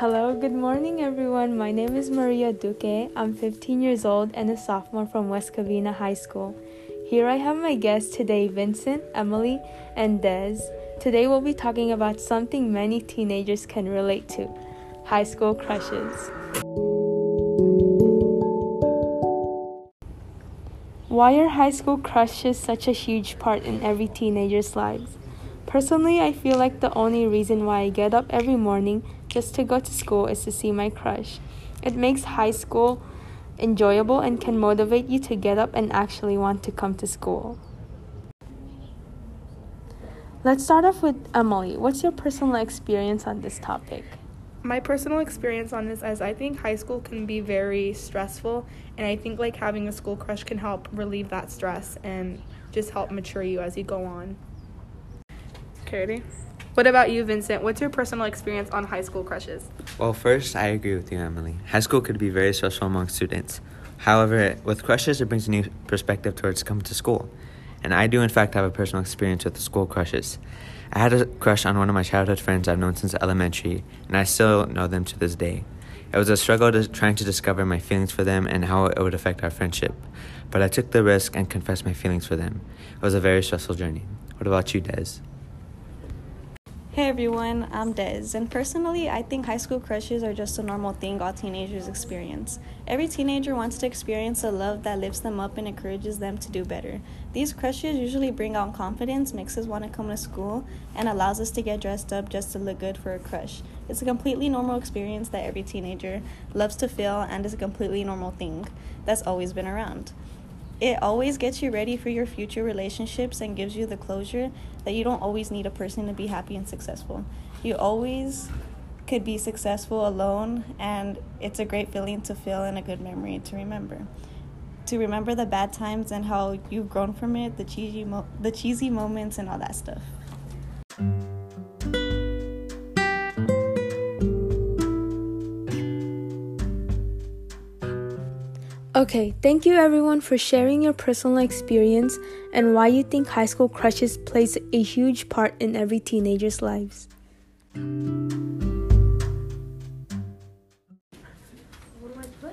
Hello, good morning, everyone. My name is Maria Duque. I'm 15 years old and a sophomore from West Covina High School. Here I have my guests today, Vincent, Emily, and Des. Today we'll be talking about something many teenagers can relate to high school crushes. Why are high school crushes such a huge part in every teenager's lives? Personally, I feel like the only reason why I get up every morning just to go to school is to see my crush. It makes high school enjoyable and can motivate you to get up and actually want to come to school. Let's start off with Emily. What's your personal experience on this topic? My personal experience on this is I think high school can be very stressful and I think like having a school crush can help relieve that stress and just help mature you as you go on. Katie? What about you, Vincent? What's your personal experience on high school crushes? Well, first, I agree with you, Emily. High school could be very stressful among students. However, with crushes, it brings a new perspective towards coming to school. And I do, in fact, have a personal experience with the school crushes. I had a crush on one of my childhood friends I've known since elementary, and I still know them to this day. It was a struggle to, trying to discover my feelings for them and how it would affect our friendship. But I took the risk and confessed my feelings for them. It was a very stressful journey. What about you, Des? Hey everyone, I'm Des, and personally, I think high school crushes are just a normal thing all teenagers experience. Every teenager wants to experience a love that lifts them up and encourages them to do better. These crushes usually bring out confidence, makes us want to come to school, and allows us to get dressed up just to look good for a crush. It's a completely normal experience that every teenager loves to feel and is a completely normal thing that's always been around. It always gets you ready for your future relationships and gives you the closure that you don't always need a person to be happy and successful. You always could be successful alone, and it's a great feeling to feel and a good memory to remember. To remember the bad times and how you've grown from it, the cheesy, mo- the cheesy moments, and all that stuff. Okay, thank you everyone for sharing your personal experience and why you think high school crushes plays a huge part in every teenager's lives. What do I put?